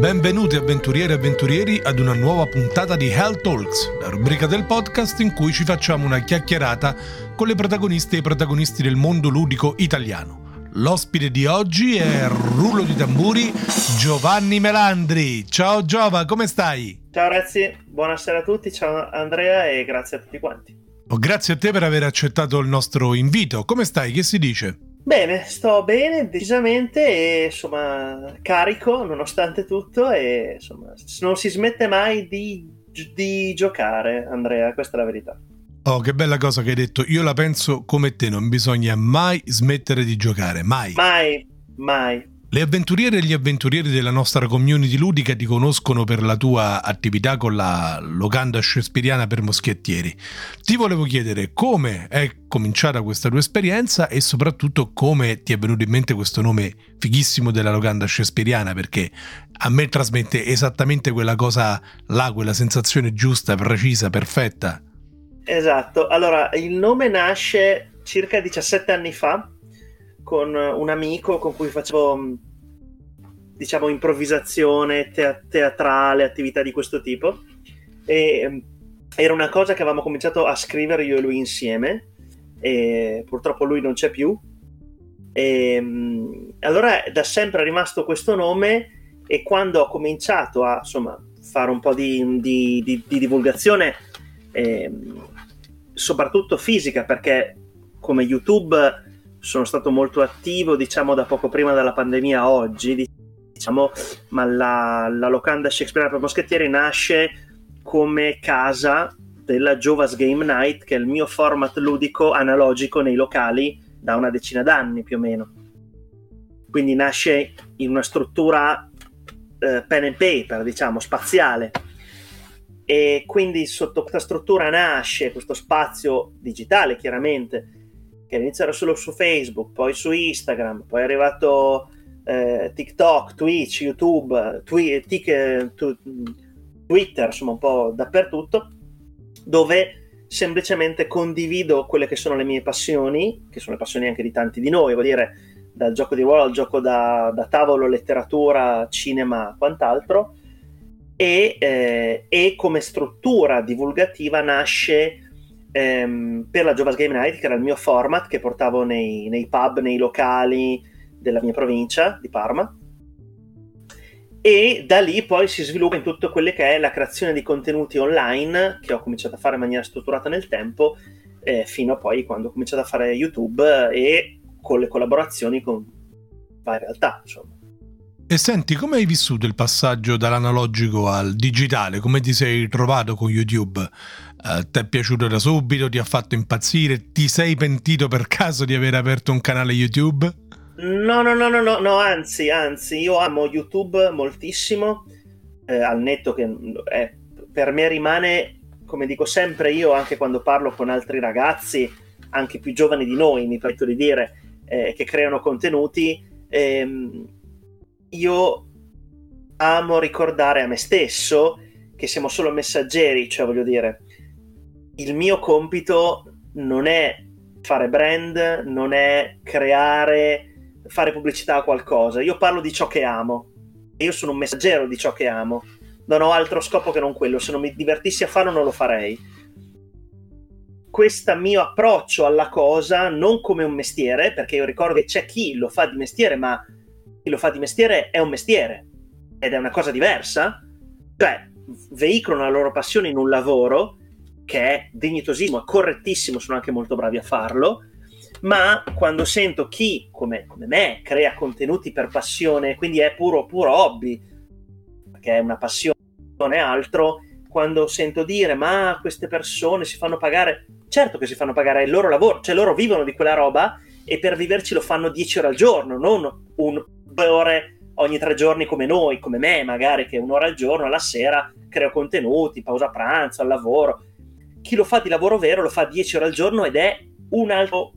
Benvenuti avventurieri e avventurieri ad una nuova puntata di Hell Talks, la rubrica del podcast in cui ci facciamo una chiacchierata con le protagoniste e i protagonisti del mondo ludico italiano. L'ospite di oggi è rullo di tamburi Giovanni Melandri. Ciao Giova, come stai? Ciao ragazzi, buonasera a tutti, ciao Andrea e grazie a tutti quanti. Oh, grazie a te per aver accettato il nostro invito. Come stai? Che si dice? Bene, sto bene, decisamente, e insomma, carico nonostante tutto, e insomma, non si smette mai di, di giocare, Andrea, questa è la verità. Oh, che bella cosa che hai detto. Io la penso come te, non bisogna mai smettere di giocare, mai. Mai, mai. Le avventuriere e gli avventurieri della nostra community ludica ti conoscono per la tua attività con la locanda shakespeariana per moschettieri. Ti volevo chiedere come è cominciata questa tua esperienza e soprattutto come ti è venuto in mente questo nome fighissimo della locanda shakespeariana perché a me trasmette esattamente quella cosa là, quella sensazione giusta, precisa, perfetta. Esatto, allora il nome nasce circa 17 anni fa con un amico con cui facevo diciamo improvvisazione te- teatrale, attività di questo tipo. E mm, era una cosa che avevamo cominciato a scrivere io e lui insieme e purtroppo lui non c'è più. E mm, allora da sempre è rimasto questo nome e quando ho cominciato a insomma fare un po' di, di, di, di divulgazione eh, soprattutto fisica perché come YouTube sono stato molto attivo, diciamo, da poco prima della pandemia a oggi, diciamo, ma la, la locanda Shakespeare per Moschettieri nasce come casa della Jovas Game Night, che è il mio format ludico analogico nei locali da una decina d'anni più o meno. Quindi nasce in una struttura eh, pen and paper, diciamo, spaziale. E quindi sotto questa struttura nasce questo spazio digitale, chiaramente, che all'inizio era solo su Facebook, poi su Instagram, poi è arrivato eh, TikTok, Twitch, YouTube, twi- tic- tu- Twitter, insomma un po' dappertutto, dove semplicemente condivido quelle che sono le mie passioni, che sono le passioni anche di tanti di noi, vuol dire dal gioco di ruolo al gioco da, da tavolo, letteratura, cinema, quant'altro, e, eh, e come struttura divulgativa nasce ehm, per la Jovas Game Night, che era il mio format che portavo nei, nei pub, nei locali della mia provincia di Parma. E da lì poi si sviluppa in tutto quello che è la creazione di contenuti online, che ho cominciato a fare in maniera strutturata nel tempo, eh, fino a poi quando ho cominciato a fare YouTube e con le collaborazioni con varie realtà, insomma. E senti, come hai vissuto il passaggio dall'analogico al digitale? Come ti sei trovato con YouTube? Uh, ti è piaciuto da subito? Ti ha fatto impazzire? Ti sei pentito per caso di aver aperto un canale YouTube? No, no, no, no, no, no anzi, anzi, io amo YouTube moltissimo, eh, al netto che eh, per me rimane, come dico sempre io, anche quando parlo con altri ragazzi, anche più giovani di noi, mi permetto di dire, eh, che creano contenuti, ehm, io amo ricordare a me stesso che siamo solo messaggeri, cioè voglio dire, il mio compito non è fare brand, non è creare, fare pubblicità a qualcosa. Io parlo di ciò che amo. Io sono un messaggero di ciò che amo. Non ho altro scopo che non quello. Se non mi divertissi a farlo, non lo farei. Questo mio approccio alla cosa, non come un mestiere, perché io ricordo che c'è chi lo fa di mestiere, ma chi lo fa di mestiere è un mestiere ed è una cosa diversa, cioè veicolano la loro passione in un lavoro che è dignitosissimo, è correttissimo, sono anche molto bravi a farlo, ma quando sento chi, come, come me, crea contenuti per passione, quindi è puro, puro hobby, perché è una passione altro, quando sento dire ma queste persone si fanno pagare, certo che si fanno pagare, è il loro lavoro, cioè loro vivono di quella roba e per viverci lo fanno 10 ore al giorno, non un due ore ogni tre giorni come noi, come me magari, che un'ora al giorno, alla sera creo contenuti, pausa pranzo, al lavoro. Chi lo fa di lavoro vero lo fa 10 ore al giorno ed è un'altra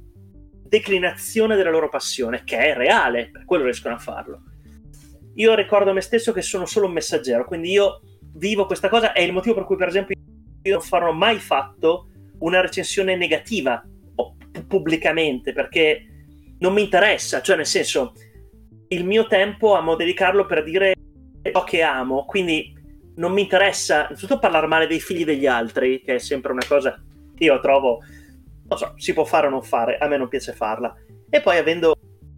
declinazione della loro passione, che è reale, per quello riescono a farlo. Io ricordo me stesso che sono solo un messaggero, quindi io vivo questa cosa, è il motivo per cui per esempio io non farò mai fatto una recensione negativa pubblicamente, perché non mi interessa, cioè nel senso il mio tempo amo dedicarlo per dire ciò che amo, quindi non mi interessa innanzitutto parlare male dei figli degli altri, che è sempre una cosa che io trovo, non so, si può fare o non fare, a me non piace farla. E poi avendo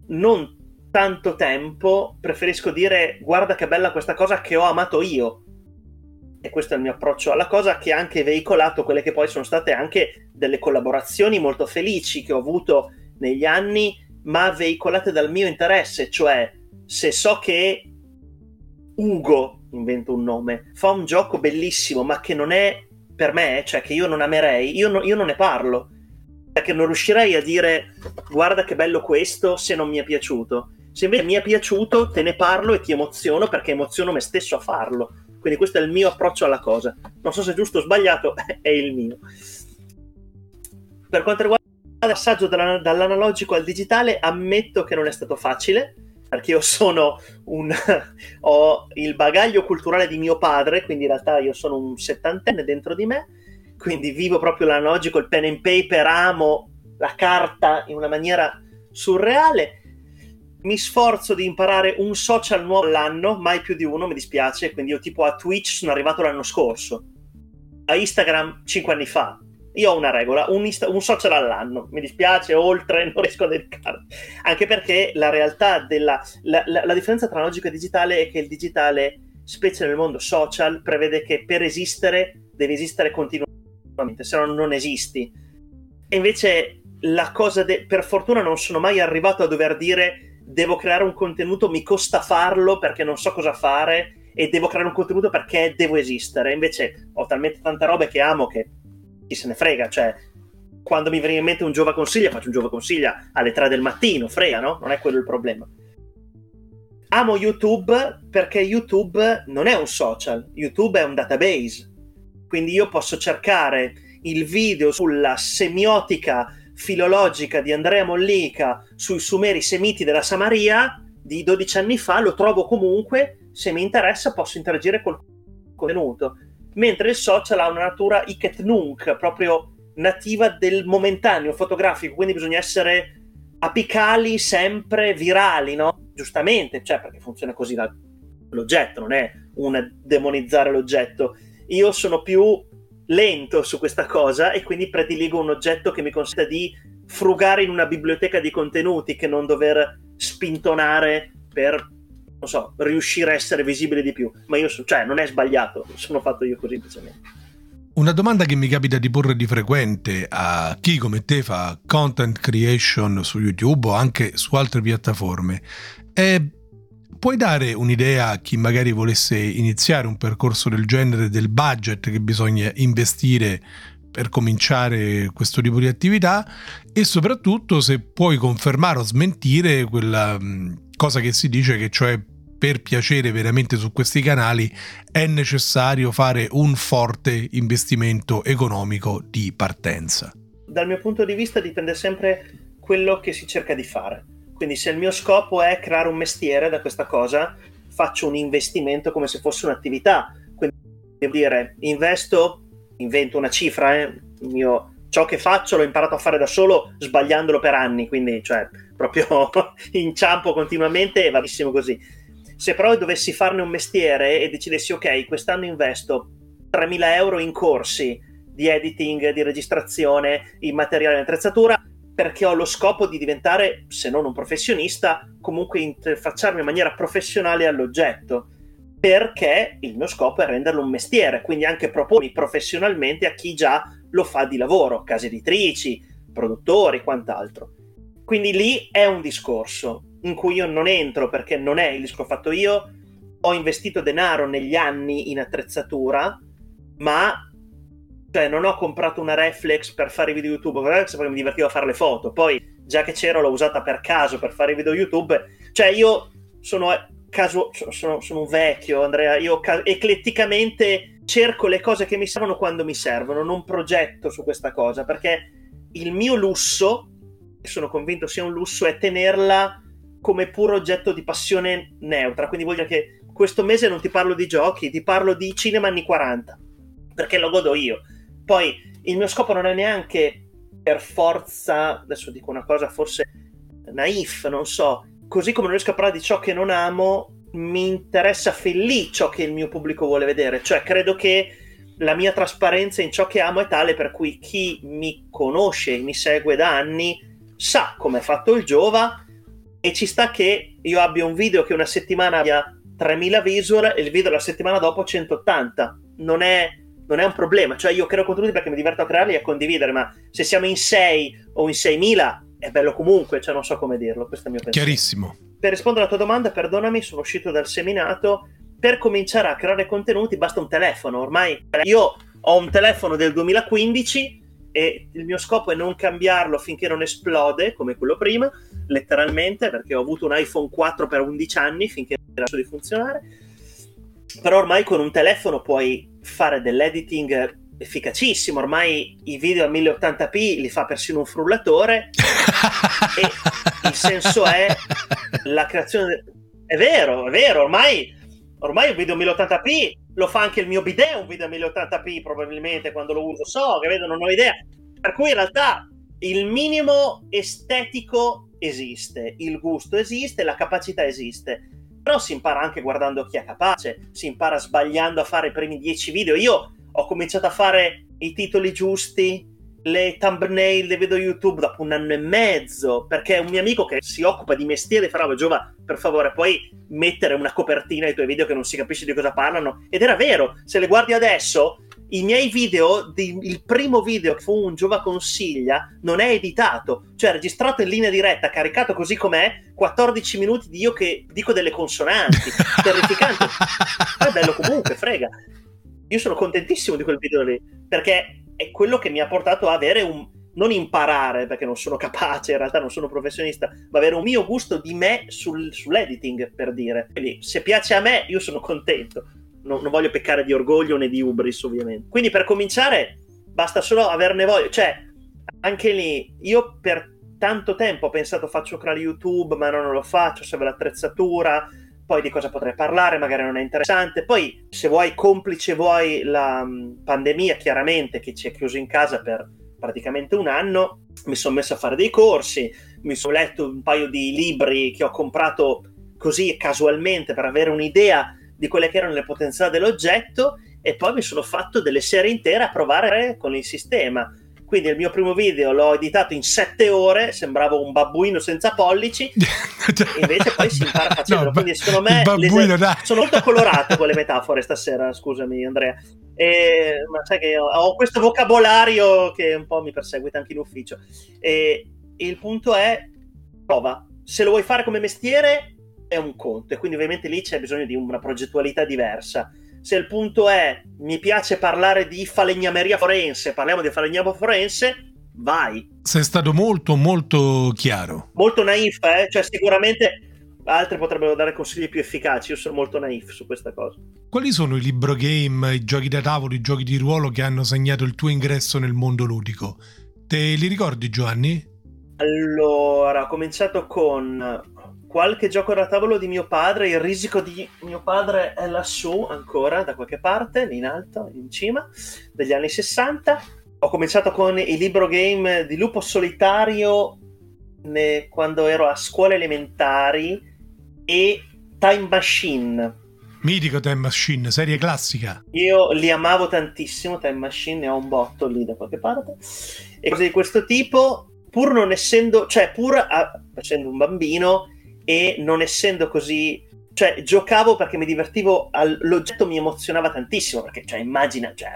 non tanto tempo, preferisco dire guarda che bella questa cosa che ho amato io. E questo è il mio approccio alla cosa che ha anche veicolato quelle che poi sono state anche delle collaborazioni molto felici che ho avuto negli anni, ma veicolate dal mio interesse, cioè se so che Ugo, invento un nome, fa un gioco bellissimo ma che non è per me, cioè che io non amerei, io, no, io non ne parlo. Perché non riuscirei a dire guarda che bello questo se non mi è piaciuto. Se invece mi è piaciuto, te ne parlo e ti emoziono perché emoziono me stesso a farlo. Quindi questo è il mio approccio alla cosa. Non so se è giusto o sbagliato, è il mio. Per quanto riguarda il passaggio dall'analogico al digitale, ammetto che non è stato facile perché io sono un ho il bagaglio culturale di mio padre, quindi in realtà io sono un settantenne dentro di me, quindi vivo proprio l'analogico, il pen and paper, amo la carta in una maniera surreale. Mi sforzo di imparare un social nuovo all'anno, mai più di uno, mi dispiace, quindi io tipo a Twitch sono arrivato l'anno scorso, a Instagram cinque anni fa, io ho una regola, un, insta- un, social all'anno, mi dispiace, oltre non riesco a dedicare. Anche perché la realtà della... La, la, la, differenza tra logico e digitale è che il digitale, specie nel mondo social, prevede che per esistere devi esistere continuamente, se no non esisti. E invece la cosa... De- per fortuna non sono mai arrivato a dover dire devo creare un contenuto, mi costa farlo perché non so cosa fare e devo creare un contenuto perché devo esistere. Invece ho talmente tante robe che amo che chi se ne frega, cioè quando mi viene in mente un Giova Consiglia, faccio un Giova Consiglia alle 3 del mattino, frega, no? Non è quello il problema. Amo YouTube perché YouTube non è un social, YouTube è un database. Quindi io posso cercare il video sulla semiotica filologica di Andrea Mollica sui Sumeri Semiti della Samaria di 12 anni fa, lo trovo comunque, se mi interessa posso interagire col contenuto mentre il social ha una natura iket nunc, proprio nativa del momentaneo fotografico, quindi bisogna essere apicali, sempre virali, no? Giustamente, cioè perché funziona così la, l'oggetto, non è un demonizzare l'oggetto. Io sono più lento su questa cosa e quindi prediligo un oggetto che mi consenta di frugare in una biblioteca di contenuti che non dover spintonare per non so, riuscire a essere visibile di più. Ma io, so, cioè, non è sbagliato, sono fatto io così semplicemente. Una domanda che mi capita di porre di frequente a chi come te fa content creation su YouTube o anche su altre piattaforme è puoi dare un'idea a chi magari volesse iniziare un percorso del genere del budget che bisogna investire per cominciare questo tipo di attività e soprattutto se puoi confermare o smentire quella cosa che si dice che cioè per piacere veramente su questi canali è necessario fare un forte investimento economico di partenza. Dal mio punto di vista dipende sempre quello che si cerca di fare. Quindi se il mio scopo è creare un mestiere da questa cosa, faccio un investimento come se fosse un'attività. Quindi devo dire, investo, invento una cifra, eh, mio, ciò che faccio l'ho imparato a fare da solo sbagliandolo per anni, quindi cioè proprio inciampo continuamente e va benissimo così. Se però dovessi farne un mestiere e decidessi, ok, quest'anno investo 3.000 euro in corsi di editing, di registrazione, in materiale e attrezzatura, perché ho lo scopo di diventare, se non un professionista, comunque interfacciarmi in maniera professionale all'oggetto, perché il mio scopo è renderlo un mestiere, quindi anche propormi professionalmente a chi già lo fa di lavoro, case editrici, produttori, quant'altro. Quindi lì è un discorso in cui io non entro perché non è il ho fatto io. Ho investito denaro negli anni in attrezzatura, ma cioè, non ho comprato una reflex per fare i video YouTube, perché mi divertiva a fare le foto. Poi, già che c'ero, l'ho usata per caso per fare i video YouTube. Cioè, io sono caso, sono, sono un vecchio, Andrea. Io ca- ecletticamente cerco le cose che mi servono quando mi servono, non progetto su questa cosa, perché il mio lusso sono convinto sia un lusso, è tenerla come puro oggetto di passione neutra. Quindi dire che questo mese non ti parlo di giochi, ti parlo di cinema anni 40, perché lo godo io. Poi il mio scopo non è neanche per forza, adesso dico una cosa forse naif, non so, così come non riesco a parlare di ciò che non amo, mi interessa fin lì ciò che il mio pubblico vuole vedere, cioè credo che la mia trasparenza in ciò che amo è tale per cui chi mi conosce e mi segue da anni sa come è fatto il Giova e ci sta che io abbia un video che una settimana abbia 3000 visual e il video la settimana dopo 180. Non è, non è un problema, cioè io creo contenuti perché mi diverto a crearli e a condividere, ma se siamo in 6 o in 6000 è bello comunque, cioè non so come dirlo, questo è il mio pensiero. Chiarissimo. Per rispondere alla tua domanda, perdonami, sono uscito dal seminato. Per cominciare a creare contenuti basta un telefono. Ormai io ho un telefono del 2015 e il mio scopo è non cambiarlo finché non esplode come quello prima, letteralmente, perché ho avuto un iPhone 4 per 11 anni finché era di funzionare. Però ormai con un telefono puoi fare dell'editing efficacissimo. Ormai i video a 1080p li fa persino un frullatore. e il senso è la creazione. È vero, è vero. Ormai, ormai un video a 1080p lo fa anche il mio bidet. Un video a 1080p, probabilmente quando lo uso. So che vedo, non ho idea. Per cui in realtà il minimo estetico esiste, il gusto esiste, la capacità esiste. Però si impara anche guardando chi è capace, si impara sbagliando a fare i primi 10 video. Io ho cominciato a fare i titoli giusti, le thumbnail dei video YouTube dopo un anno e mezzo, perché un mio amico che si occupa di mestiere fa, Giova, per favore, puoi mettere una copertina ai tuoi video che non si capisce di cosa parlano? Ed era vero, se le guardi adesso, i miei video, il primo video che fu un Giova consiglia, non è editato, cioè registrato in linea diretta, caricato così com'è, 14 minuti di io che dico delle consonanti, terrificante. è bello comunque, frega. Io sono contentissimo di quel video lì, perché è quello che mi ha portato a avere un... non imparare, perché non sono capace, in realtà non sono professionista, ma avere un mio gusto di me sul, sull'editing, per dire. Quindi se piace a me, io sono contento. Non, non voglio peccare di orgoglio né di ubris, ovviamente. Quindi per cominciare, basta solo averne voglia. Cioè, anche lì, io per tanto tempo ho pensato faccio canale YouTube, ma non lo faccio, serve l'attrezzatura, poi di cosa potrei parlare, magari non è interessante. Poi, se vuoi, complice vuoi la um, pandemia, chiaramente, che ci ha chiuso in casa per praticamente un anno, mi sono messo a fare dei corsi, mi sono letto un paio di libri che ho comprato così casualmente per avere un'idea di quelle che erano le potenzialità dell'oggetto e poi mi sono fatto delle serie intere a provare con il sistema quindi il mio primo video l'ho editato in sette ore, sembravo un babbuino senza pollici, invece poi si impara facendo. No, Quindi secondo me babbuino, sono molto colorato con le metafore stasera, scusami Andrea. E, ma sai che ho, ho, questo vocabolario che un po' mi perseguita anche in ufficio. E il punto è, prova. Se lo vuoi fare come mestiere è un conto e quindi ovviamente lì c'è bisogno di una progettualità diversa se il punto è mi piace parlare di falegnameria forense, parliamo di falegnameria forense, vai. Sei stato molto molto chiaro. Molto naif, eh? Cioè sicuramente altri potrebbero dare consigli più efficaci, io sono molto naif su questa cosa. Quali sono i libro game, i giochi da tavolo, i giochi di ruolo che hanno segnato il tuo ingresso nel mondo ludico? Te li ricordi Giovanni? Allora, ho cominciato con qualche gioco da tavolo di mio padre, il risico di mio padre è lassù ancora, da qualche parte, lì in alto, in cima, degli anni 60. Ho cominciato con i libro game di Lupo Solitario ne, quando ero a scuole elementari e Time Machine. Mitico Time Machine, serie classica. Io li amavo tantissimo, Time Machine, ne ho un botto lì da qualche parte. E cose di questo tipo, pur non essendo, cioè pur a, facendo un bambino, e non essendo così cioè giocavo perché mi divertivo al... l'oggetto mi emozionava tantissimo perché cioè immagina cioè,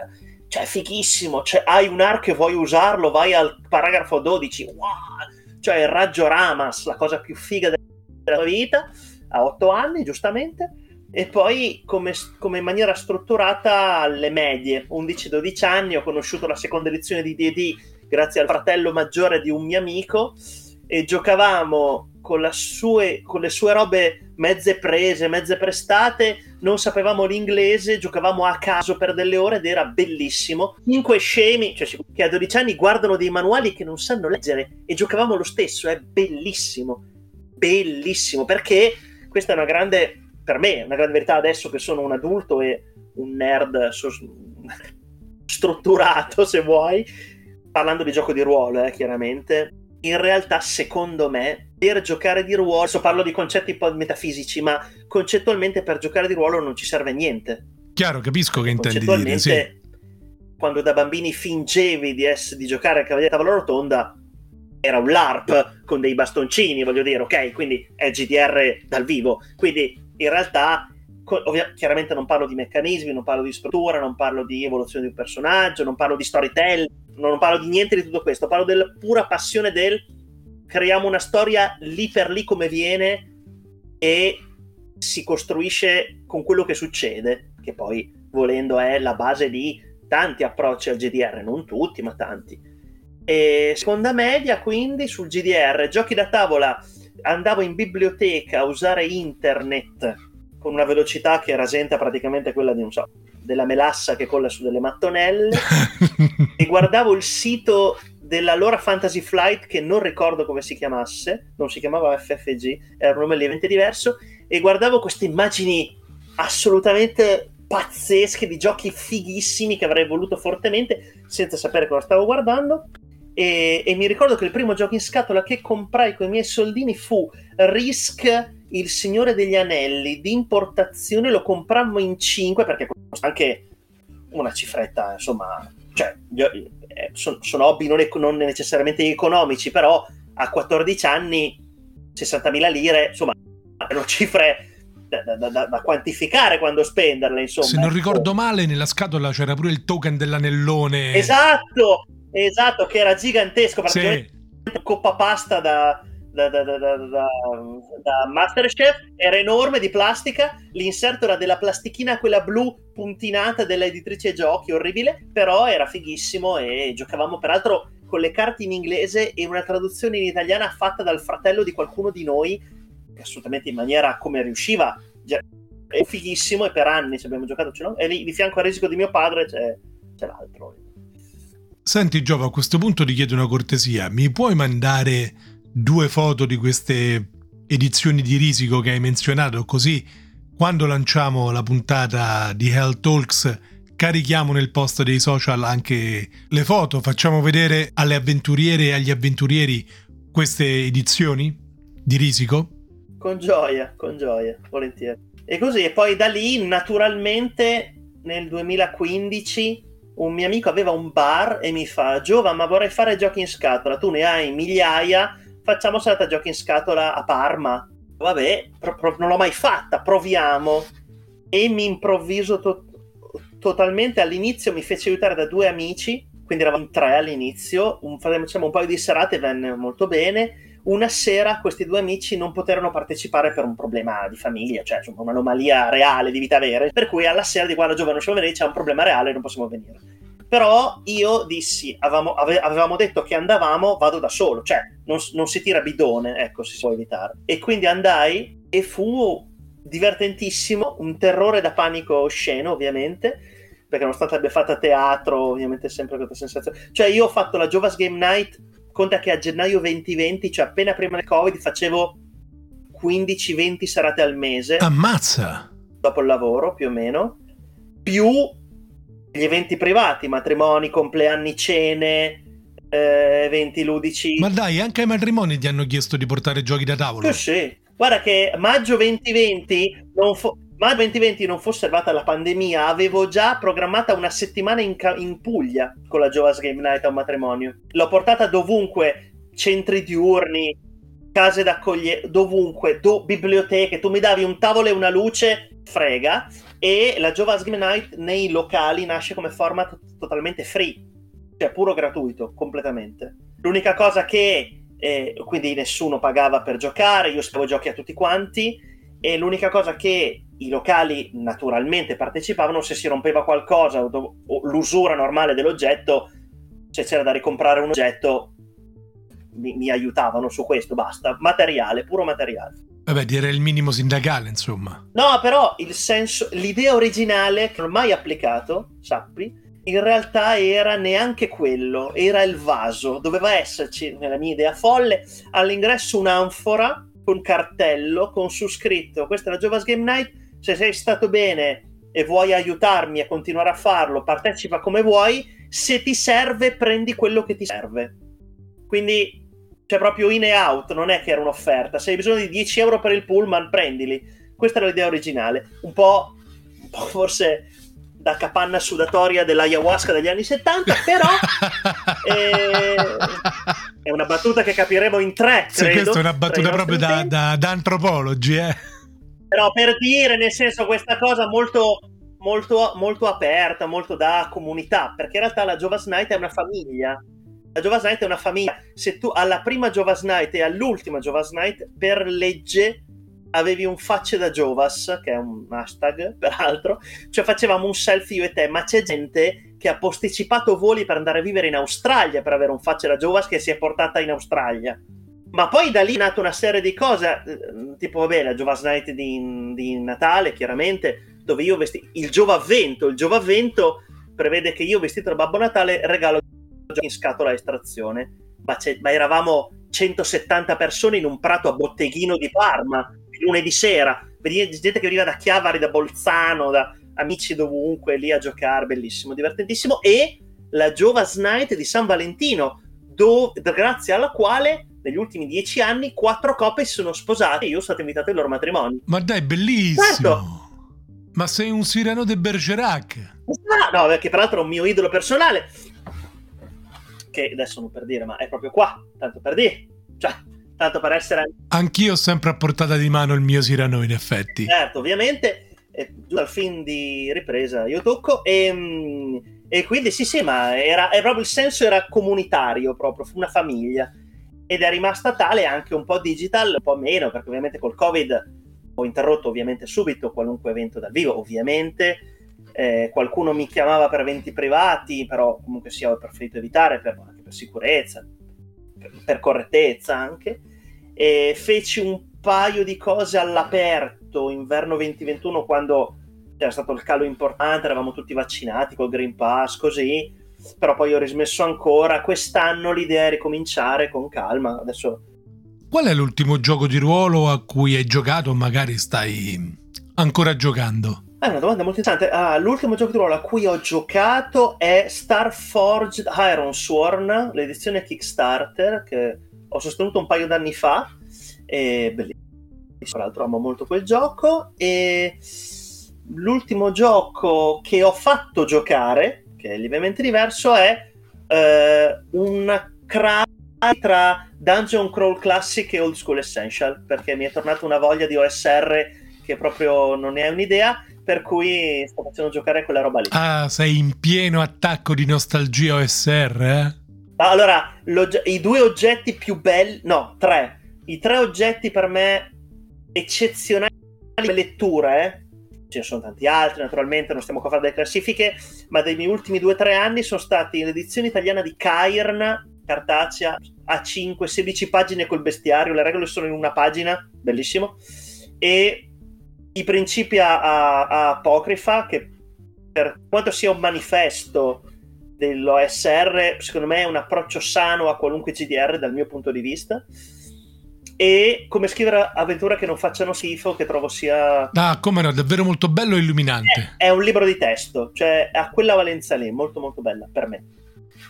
cioè fighissimo cioè, hai un arco e vuoi usarlo vai al paragrafo 12 wow! cioè il raggio Ramas la cosa più figa della tua vita a 8 anni giustamente e poi come, come in maniera strutturata alle medie 11-12 anni ho conosciuto la seconda edizione di D&D grazie al fratello maggiore di un mio amico e giocavamo con, sue, con, le sue robe mezze prese, mezze prestate, non sapevamo l'inglese, giocavamo a caso per delle ore ed era bellissimo. Cinque scemi, cioè che a 12 anni guardano dei manuali che non sanno leggere e giocavamo lo stesso, è bellissimo, bellissimo, perché questa è una grande, per me, una grande verità adesso che sono un adulto e un nerd so, strutturato, se vuoi, parlando di gioco di ruolo, eh, chiaramente in realtà, secondo me, per giocare di ruolo, adesso parlo di concetti un po' metafisici, ma concettualmente per giocare di ruolo non ci serve niente. Chiaro, capisco che intendi dire, sì. Quando da bambini fingevi di, essere, di giocare a Cavaliere Tavola Rotonda, era un LARP con dei bastoncini, voglio dire, ok? Quindi è GDR dal vivo. Quindi in realtà, ovvia- chiaramente non parlo di meccanismi, non parlo di struttura, non parlo di evoluzione di un personaggio, non parlo di storytelling, non parlo di niente di tutto questo, parlo della pura passione del creiamo una storia lì per lì come viene e si costruisce con quello che succede, che poi volendo è la base di tanti approcci al GDR, non tutti, ma tanti. E seconda media, quindi sul GDR, giochi da tavola, andavo in biblioteca a usare internet con una velocità che rasenta praticamente quella di, so, della melassa che colla su delle mattonelle. E guardavo il sito dell'allora Fantasy Flight che non ricordo come si chiamasse, non si chiamava FFG, era un nome lievemente diverso e guardavo queste immagini assolutamente pazzesche di giochi fighissimi che avrei voluto fortemente senza sapere cosa stavo guardando. E, e mi ricordo che il primo gioco in scatola che comprai con i miei soldini fu Risk il Signore degli Anelli di importazione lo comprammo in 5 perché costa anche una cifretta, insomma, cioè, eh, sono, sono hobby non, non, necessariamente economici, però a 14 anni 60.000 lire, insomma, erano cifre da, da, da, da, quantificare quando spenderle, insomma. Se non ricordo male, nella scatola c'era pure il token dell'anellone. Esatto, esatto, che era gigantesco, praticamente sì. coppa pasta da, da, da, da, da, Masterchef era enorme di plastica. L'inserto era della plastichina, quella blu puntinata dell'editrice giochi, orribile, però era fighissimo e giocavamo peraltro con le carte in inglese e una traduzione in italiana fatta dal fratello di qualcuno di noi, assolutamente in maniera come riusciva. È fighissimo e per anni ci abbiamo giocato. No? E lì di fianco al risico di mio padre c'è, c'è l'altro. Senti Giova, a questo punto ti chiedo una cortesia, mi puoi mandare due foto di queste edizioni di risico che hai menzionato, così quando lanciamo la puntata di Hell Talks carichiamo nel post dei social anche le foto, facciamo vedere alle avventuriere e agli avventurieri queste edizioni di risico? Con gioia, con gioia, volentieri. E così, e poi da lì naturalmente nel 2015 un mio amico aveva un bar e mi fa Giova ma vorrei fare giochi in scatola, tu ne hai migliaia facciamo serata giochi in scatola a Parma. Vabbè, pro- pro- non l'ho mai fatta, proviamo. E mi improvviso to- totalmente all'inizio, mi fece aiutare da due amici, quindi eravamo in tre all'inizio, un, facciamo un paio di serate, venne molto bene. Una sera questi due amici non poterono partecipare per un problema di famiglia, cioè insomma, un'anomalia reale di vita vera, per cui alla sera di guarda giovane, non c'è un problema reale, non possiamo venire però io dissi, avevamo, avevamo, detto che andavamo, vado da solo, cioè non, non, si tira bidone, ecco, si può evitare. E quindi andai e fu divertentissimo, un terrore da panico sceno, ovviamente, perché nonostante abbia fatto a teatro, ovviamente sempre questa sensazione. Cioè io ho fatto la Jovas Game Night, conta che a gennaio 2020, cioè appena prima del Covid, facevo 15-20 serate al mese. Ammazza! Dopo il lavoro, più o meno. Più gli eventi privati, matrimoni, compleanni, cene, eh, eventi ludici. Ma dai, anche ai matrimoni ti hanno chiesto di portare giochi da tavolo. Sì, sì. Guarda che maggio 2020 non, fo- maggio 2020 non fosse arrivata la pandemia, avevo già programmata una settimana in, ca- in Puglia con la Jovas Game Night a un matrimonio. L'ho portata dovunque, centri diurni, case d'accoglienza, dovunque, do- biblioteche. Tu mi davi un tavolo e una luce, frega e la Jovas Night nei locali nasce come format totalmente free, cioè puro gratuito, completamente. L'unica cosa che, eh, quindi nessuno pagava per giocare, io spiego giochi a tutti quanti, e l'unica cosa che i locali naturalmente partecipavano se si rompeva qualcosa o, o l'usura normale dell'oggetto, se c'era da ricomprare un oggetto, mi, mi aiutavano su questo, basta, materiale, puro materiale. Vabbè, direi il minimo sindacale, insomma. No, però il senso, l'idea originale, che non ho mai applicato, sappi, in realtà era neanche quello, era il vaso. Doveva esserci, nella mia idea folle, all'ingresso un'anfora con cartello con su scritto: Questa è la Jovas Game Night. Se sei stato bene e vuoi aiutarmi a continuare a farlo, partecipa come vuoi. Se ti serve, prendi quello che ti serve. Quindi cioè proprio in e out, non è che era un'offerta. Se hai bisogno di 10 euro per il pullman, prendili. Questa era l'idea originale. Un po', un po forse da capanna sudatoria dell'ayahuasca degli anni 70, però eh, è una battuta che capiremo in tre. Credo, sì, questa è una battuta proprio da, da, da, antropologi, eh. Però per dire, nel senso, questa cosa molto, molto, molto aperta, molto da comunità, perché in realtà la Jovas Night è una famiglia la Jovas Night è una famiglia. Se tu alla prima Jovas Night e all'ultima Jovas Night, per legge avevi un facce da Jovas, che è un hashtag peraltro, cioè facevamo un selfie io e te, ma c'è gente che ha posticipato voli per andare a vivere in Australia per avere un facce da Jovas che si è portata in Australia. Ma poi da lì è nata una serie di cose, eh, tipo vabbè la Jovas Night di, di Natale, chiaramente, dove io vestito il Giovavvento, il Giovavvento prevede che io vestito da Babbo Natale regalo in scatola a estrazione, ma, ma, eravamo 170 persone in un prato a botteghino di Parma, lunedì sera, gente che veniva da Chiavari, da Bolzano, da amici dovunque, lì a giocare, bellissimo, divertentissimo, e la Jovas Night di San Valentino, dove, grazie alla quale negli ultimi dieci anni quattro coppie si sono sposate e io sono stato invitato ai loro matrimoni. Ma dai, bellissimo! Certo. Ma sei un Sireno de Bergerac? No, perché peraltro è un mio idolo personale che adesso non per dire, ma è proprio qua, tanto per dire. Cioè, tanto per essere... Anch'io ho sempre a portata di mano il mio Cyrano, in effetti. Certo, ovviamente, dal film di ripresa io tocco, e, mm, e quindi sì, sì, ma era, è proprio il senso era comunitario, proprio, una famiglia. Ed è rimasta tale anche un po' digital, un po' meno, perché ovviamente col Covid ho interrotto ovviamente subito qualunque evento dal vivo, ovviamente, eh, qualcuno mi chiamava per eventi privati, però comunque sia ho preferito evitare per, per sicurezza, per, per correttezza anche. E feci un paio di cose all'aperto inverno 2021 quando c'era stato il calo importante, eravamo tutti vaccinati col Green Pass, così, però poi ho rismesso ancora. Quest'anno l'idea è ricominciare con calma. Adesso Qual è l'ultimo gioco di ruolo a cui hai giocato o magari stai ancora giocando? È una domanda molto interessante. Ah, l'ultimo gioco di ruolo a cui ho giocato è Starforged Iron Sworn, l'edizione Kickstarter che ho sostenuto un paio d'anni fa. E bellissimo, tra l'altro amo molto quel gioco. E l'ultimo gioco che ho fatto giocare, che è lievemente diverso, è eh, un crash tra Dungeon Crawl Classic e Old School Essential, perché mi è tornata una voglia di OSR che proprio non ne hai un'idea per cui sto facendo giocare quella roba lì. Ah, sei in pieno attacco di nostalgia OSR, eh? Allora, i due oggetti più belli, no, tre. I tre oggetti per me eccezionali letture, eh? ce ne sono tanti altri, naturalmente non stiamo qua a fare delle classifiche, ma dei miei ultimi due o tre anni sono stati l'edizione italiana di Cairn, cartacea, a 5, 16 pagine col bestiario, le regole sono in una pagina, bellissimo, e i principi a, a, a Apocrifa, che per quanto sia un manifesto dell'OSR, secondo me è un approccio sano a qualunque GDR dal mio punto di vista. E come scrivere avventure che non facciano schifo, che trovo sia. Ah, come no, davvero molto bello e illuminante. È, è un libro di testo, cioè ha quella valenza lì, molto molto bella per me.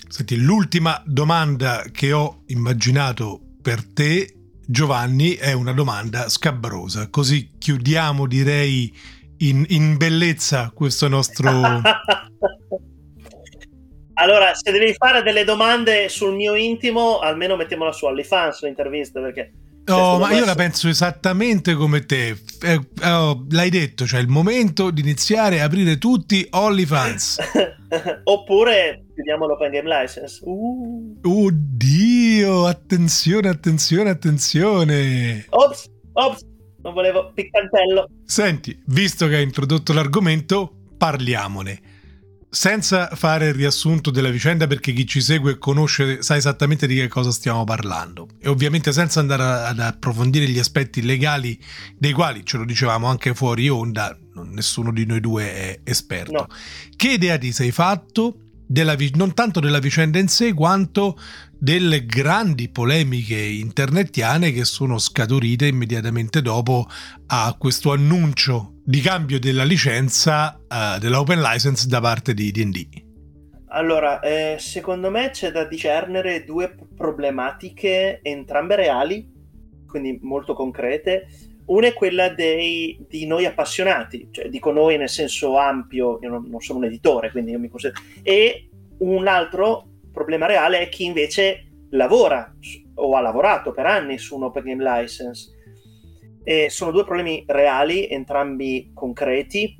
Senti, l'ultima domanda che ho immaginato per te Giovanni è una domanda scabrosa, così chiudiamo direi in, in bellezza questo nostro... allora, se devi fare delle domande sul mio intimo, almeno mettiamola su OnlyFans l'intervista perché Oh, ma io la penso esattamente come te. Eh, oh, l'hai detto, cioè il momento di iniziare a aprire tutti OnlyFans. Oppure chiudiamo l'Open Game License. Uh. Oddio, attenzione, attenzione, attenzione. Ops, ops, non volevo piccantello. Senti, visto che hai introdotto l'argomento, parliamone senza fare il riassunto della vicenda perché chi ci segue conosce, sa esattamente di che cosa stiamo parlando e ovviamente senza andare ad approfondire gli aspetti legali dei quali, ce lo dicevamo anche fuori onda, nessuno di noi due è esperto. No. Che idea ti sei fatto della, non tanto della vicenda in sé quanto delle grandi polemiche internetiane che sono scaturite immediatamente dopo a questo annuncio di cambio della licenza uh, della open license da parte di D&D. Allora, eh, secondo me c'è da discernere due problematiche, entrambe reali, quindi molto concrete. Una è quella dei, di noi appassionati, cioè dico noi nel senso ampio, io non, non sono un editore, quindi io mi considero... E un altro problema reale è chi invece lavora o ha lavorato per anni su un Open Game License. E sono due problemi reali, entrambi concreti.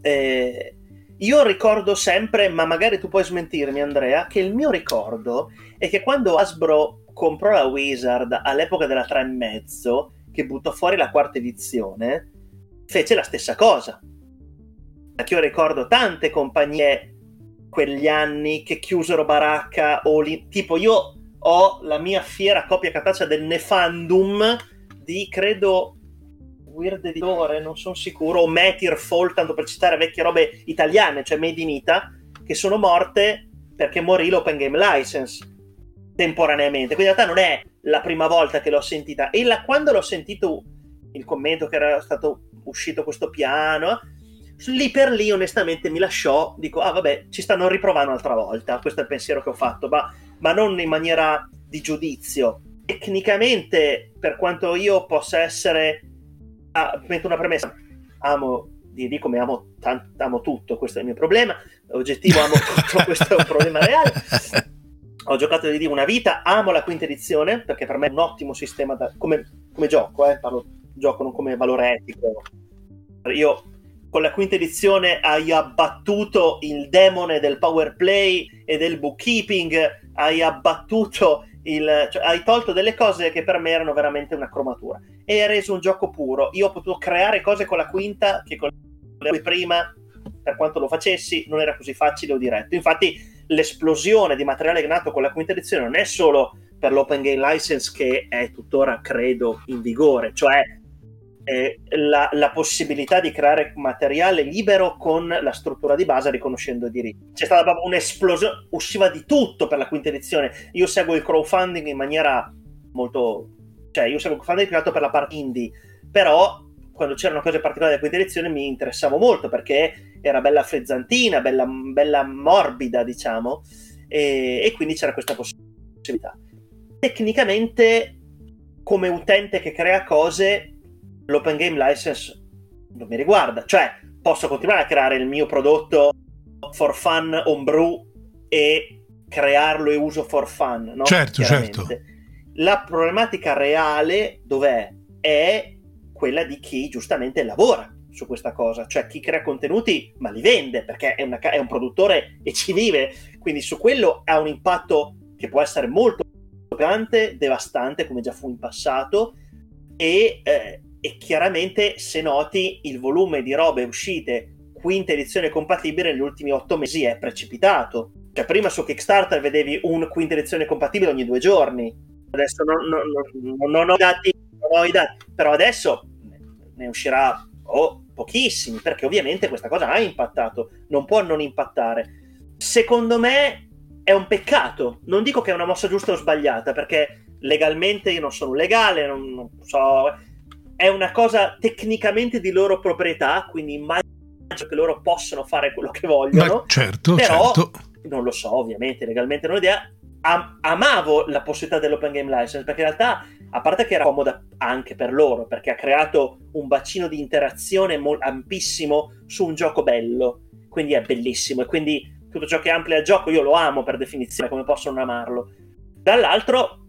Eh, io ricordo sempre, ma magari tu puoi smentirmi Andrea, che il mio ricordo è che quando Hasbro comprò la Wizard all'epoca della 3,5, che buttò fuori la quarta edizione, fece la stessa cosa. Perché io ricordo tante compagnie quegli anni che chiusero baracca o li... tipo io ho la mia fiera copia cartacea del Nefandum di credo Weird Editore, non sono sicuro, o Metir Fall, tanto per citare vecchie robe italiane, cioè Made in Ita, che sono morte perché morì l'Open Game License temporaneamente. Quindi in realtà non è la prima volta che l'ho sentita. E la, quando l'ho sentito il commento che era stato uscito questo piano, lì per lì onestamente mi lasciò, dico, ah vabbè, ci stanno riprovando un'altra volta, questo è il pensiero che ho fatto, ma, ma non in maniera di giudizio. Tecnicamente, per quanto io possa essere, ah, metto una premessa, amo di come amo, tant- amo tutto, questo è il mio problema, oggettivo amo tutto, questo è un problema reale. Ho giocato di una vita, amo la quinta edizione, perché per me è un ottimo sistema da, come, come gioco, eh, parlo gioco non come valore etico. Io con la quinta edizione hai abbattuto il demone del power play e del bookkeeping, hai abbattuto il, cioè, hai tolto delle cose che per me erano veramente una cromatura e hai reso un gioco puro. Io ho potuto creare cose con la quinta che con le prima, per quanto lo facessi, non era così facile o diretto. Infatti, l'esplosione di materiale nato con la quinta edizione non è solo per l'Open Game License che è tuttora, credo, in vigore, cioè eh, la, la, possibilità di creare materiale libero con la struttura di base riconoscendo i diritti. C'è stata proprio un'esplosione, usciva di tutto per la quinta edizione. Io seguo il crowdfunding in maniera molto... cioè io seguo il crowdfunding più per la parte indie, però quando c'erano cose particolari della quinta edizione mi interessavo molto perché era bella frizzantina, bella, bella morbida, diciamo, e, e quindi c'era questa possibilità. Tecnicamente, come utente che crea cose, l'open game license non mi riguarda, cioè posso continuare a creare il mio prodotto for fun homebrew e crearlo e uso for fun, no? Certo, certo. La problematica reale dov'è? È quella di chi giustamente lavora su questa cosa, cioè chi crea contenuti ma li vende perché è, una, è un produttore e ci vive, quindi su quello ha un impatto che può essere molto grande, devastante come già fu in passato e eh, e chiaramente se noti il volume di robe uscite quinta edizione compatibile negli ultimi otto mesi è precipitato. Cioè prima su Kickstarter vedevi un quinta edizione compatibile ogni due giorni, adesso non, non, non, non ho, dati, dati, però adesso ne uscirà oh, pochissimi, perché ovviamente questa cosa ha impattato, non può non impattare. Secondo me è un peccato, non dico che è una mossa giusta o sbagliata, perché legalmente io non sono legale, non, non so è una cosa tecnicamente di loro proprietà, quindi immagino che loro possano fare quello che vogliono. Ma certo, però, certo. non lo so, ovviamente, legalmente non ho idea. Am- amavo la possibilità dell'Open Game License perché in realtà, a parte che era comoda anche per loro, perché ha creato un bacino di interazione mo- ampissimo su un gioco bello, quindi è bellissimo e quindi tutto ciò che amplia il gioco io lo amo per definizione, come posso non amarlo. Dall'altro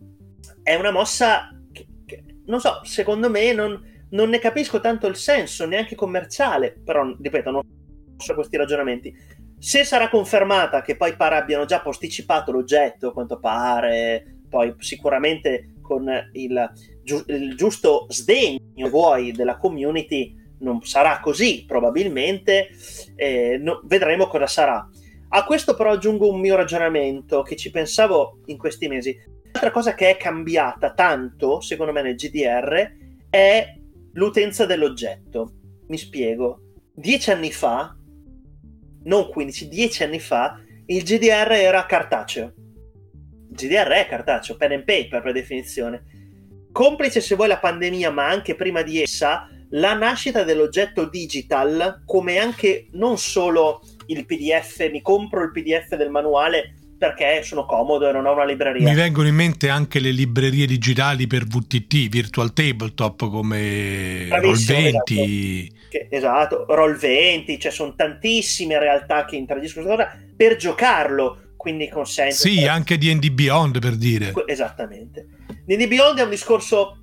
è una mossa non so, secondo me non, non, ne capisco tanto il senso, neanche commerciale, però ripeto, non so questi ragionamenti. Se sarà confermata che poi pare abbiano già posticipato l'oggetto, quanto pare, poi sicuramente con il, il giusto sdegno vuoi della community non sarà così probabilmente, eh, no, vedremo cosa sarà. A questo però aggiungo un mio ragionamento che ci pensavo in questi mesi. Un'altra cosa che è cambiata tanto, secondo me, nel GDR è l'utenza dell'oggetto. Mi spiego. Dieci anni fa, non 15, dieci anni fa, il GDR era cartaceo. Il GDR è cartaceo, pen and paper per definizione. Complice se vuoi la pandemia, ma anche prima di essa, la nascita dell'oggetto digital come anche non solo il PDF, mi compro il PDF del manuale perché sono comodo e non ho una libreria. Mi vengono in mente anche le librerie digitali per VTT, Virtual Tabletop come Roll20. Esatto. esatto, Roll20, cioè sono tantissime realtà che interagiscono questa cosa per giocarlo, quindi consente... Sì, per... anche D&D Beyond per dire. Esattamente. D&D Beyond è un discorso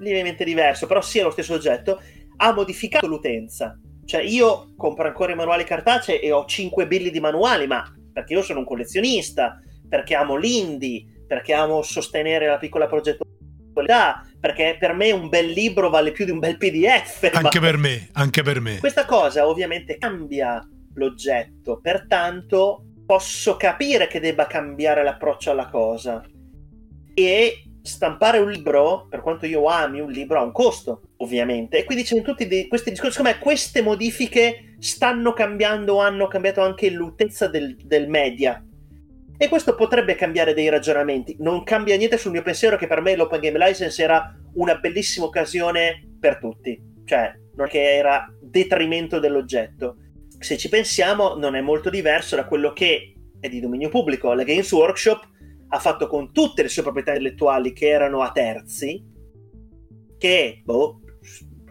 lievemente diverso, però sia lo stesso oggetto, ha modificato l'utenza. Cioè io compro ancora i manuali cartacei e ho 5 billi di manuali, ma perché io sono un collezionista, perché amo l'indie, perché amo sostenere la piccola progettualità, perché per me un bel libro vale più di un bel PDF. Anche ma... per me, anche per me. Questa cosa ovviamente cambia l'oggetto, pertanto posso capire che debba cambiare l'approccio alla cosa. E stampare un libro, per quanto io ami un libro, ha un costo, ovviamente. E quindi c'è tutti questi discorsi. Secondo me queste modifiche stanno cambiando, hanno cambiato anche l'utenza del, del media. E questo potrebbe cambiare dei ragionamenti. Non cambia niente sul mio pensiero che per me l'Open Game License era una bellissima occasione per tutti. Cioè, non che era detrimento dell'oggetto. Se ci pensiamo, non è molto diverso da quello che è di dominio pubblico. La Games Workshop ha fatto con tutte le sue proprietà intellettuali che erano a terzi, che boh,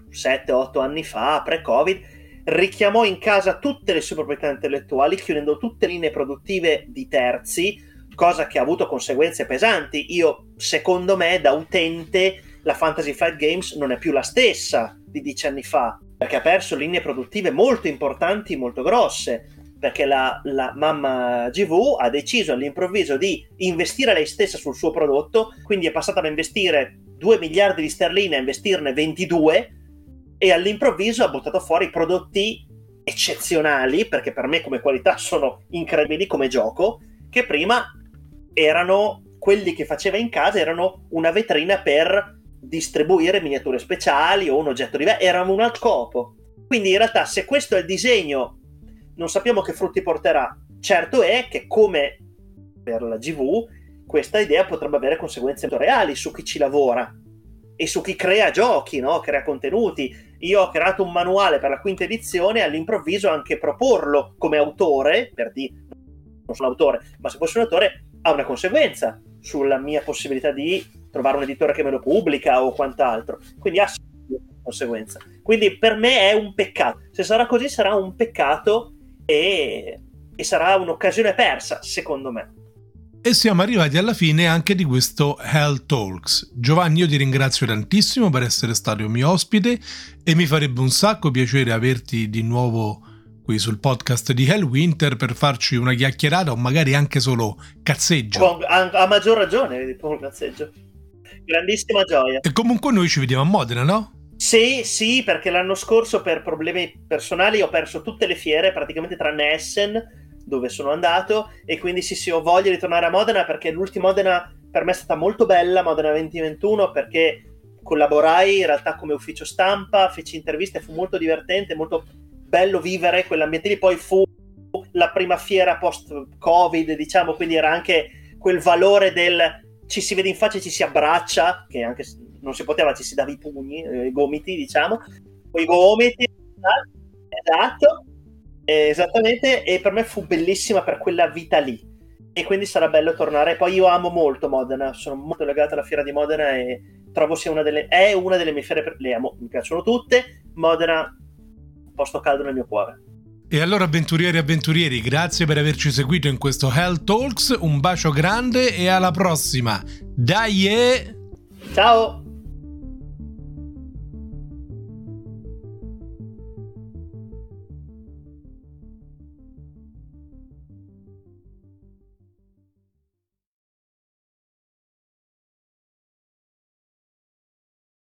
7-8 anni fa, pre-Covid, richiamò in casa tutte le sue proprietà intellettuali, chiudendo tutte le linee produttive di terzi, cosa che ha avuto conseguenze pesanti. Io, secondo me, da utente, la Fantasy Flight Games non è più la stessa di dieci anni fa, perché ha perso linee produttive molto importanti, molto grosse perché la, la, mamma GV ha deciso all'improvviso di investire lei stessa sul suo prodotto, quindi è passata da investire 2 miliardi di sterline a investirne 22 e all'improvviso ha buttato fuori prodotti eccezionali, perché per me come qualità sono incredibili come gioco, che prima erano quelli che faceva in casa, erano una vetrina per distribuire miniature speciali o un oggetto diverso, erano un scopo. Quindi in realtà se questo è il disegno non sappiamo che frutti porterà. Certo è che, come per la GV, questa idea potrebbe avere conseguenze reali su chi ci lavora e su chi crea giochi, no? crea contenuti. Io ho creato un manuale per la quinta edizione e all'improvviso anche proporlo come autore, per dire, non sono autore, ma se fossi un autore, ha una conseguenza sulla mia possibilità di trovare un editore che me lo pubblica o quant'altro. Quindi ha conseguenza. Quindi per me è un peccato. Se sarà così sarà un peccato e, e sarà un'occasione persa, secondo me. E siamo arrivati alla fine anche di questo Hell Talks. Giovanni, io ti ringrazio tantissimo per essere stato mio ospite e mi farebbe un sacco piacere averti di nuovo qui sul podcast di Hell Winter per farci una chiacchierata o magari anche solo cazzeggio. A, a maggior ragione, un cazzeggio. Grandissima gioia. E comunque noi ci vediamo a Modena, no? Sì, sì, perché l'anno scorso per problemi personali ho perso tutte le fiere, praticamente tranne Essen, dove sono andato, e quindi sì, sì, ho voglia di tornare a Modena perché l'ultima Modena per me è stata molto bella, Modena 2021, perché collaborai in realtà come ufficio stampa, feci interviste, fu molto divertente, molto bello vivere quell'ambiente lì, poi fu la prima fiera post-Covid, diciamo, quindi era anche quel valore del ci si vede in faccia e ci si abbraccia, che anche non si poteva, ci si dava i pugni, eh, i gomiti, diciamo, i gomiti, esatto, esattamente, e per me fu bellissima per quella vita lì. E quindi sarà bello tornare. Poi io amo molto Modena, sono molto legato alla fiera di Modena e trovo sia una delle, è una delle mie fiere, le amo, mi piacciono tutte. Modena, un posto caldo nel mio cuore. E allora avventurieri e avventurieri, grazie per averci seguito in questo Hell Talks, un bacio grande e alla prossima. Dai! E... Ciao!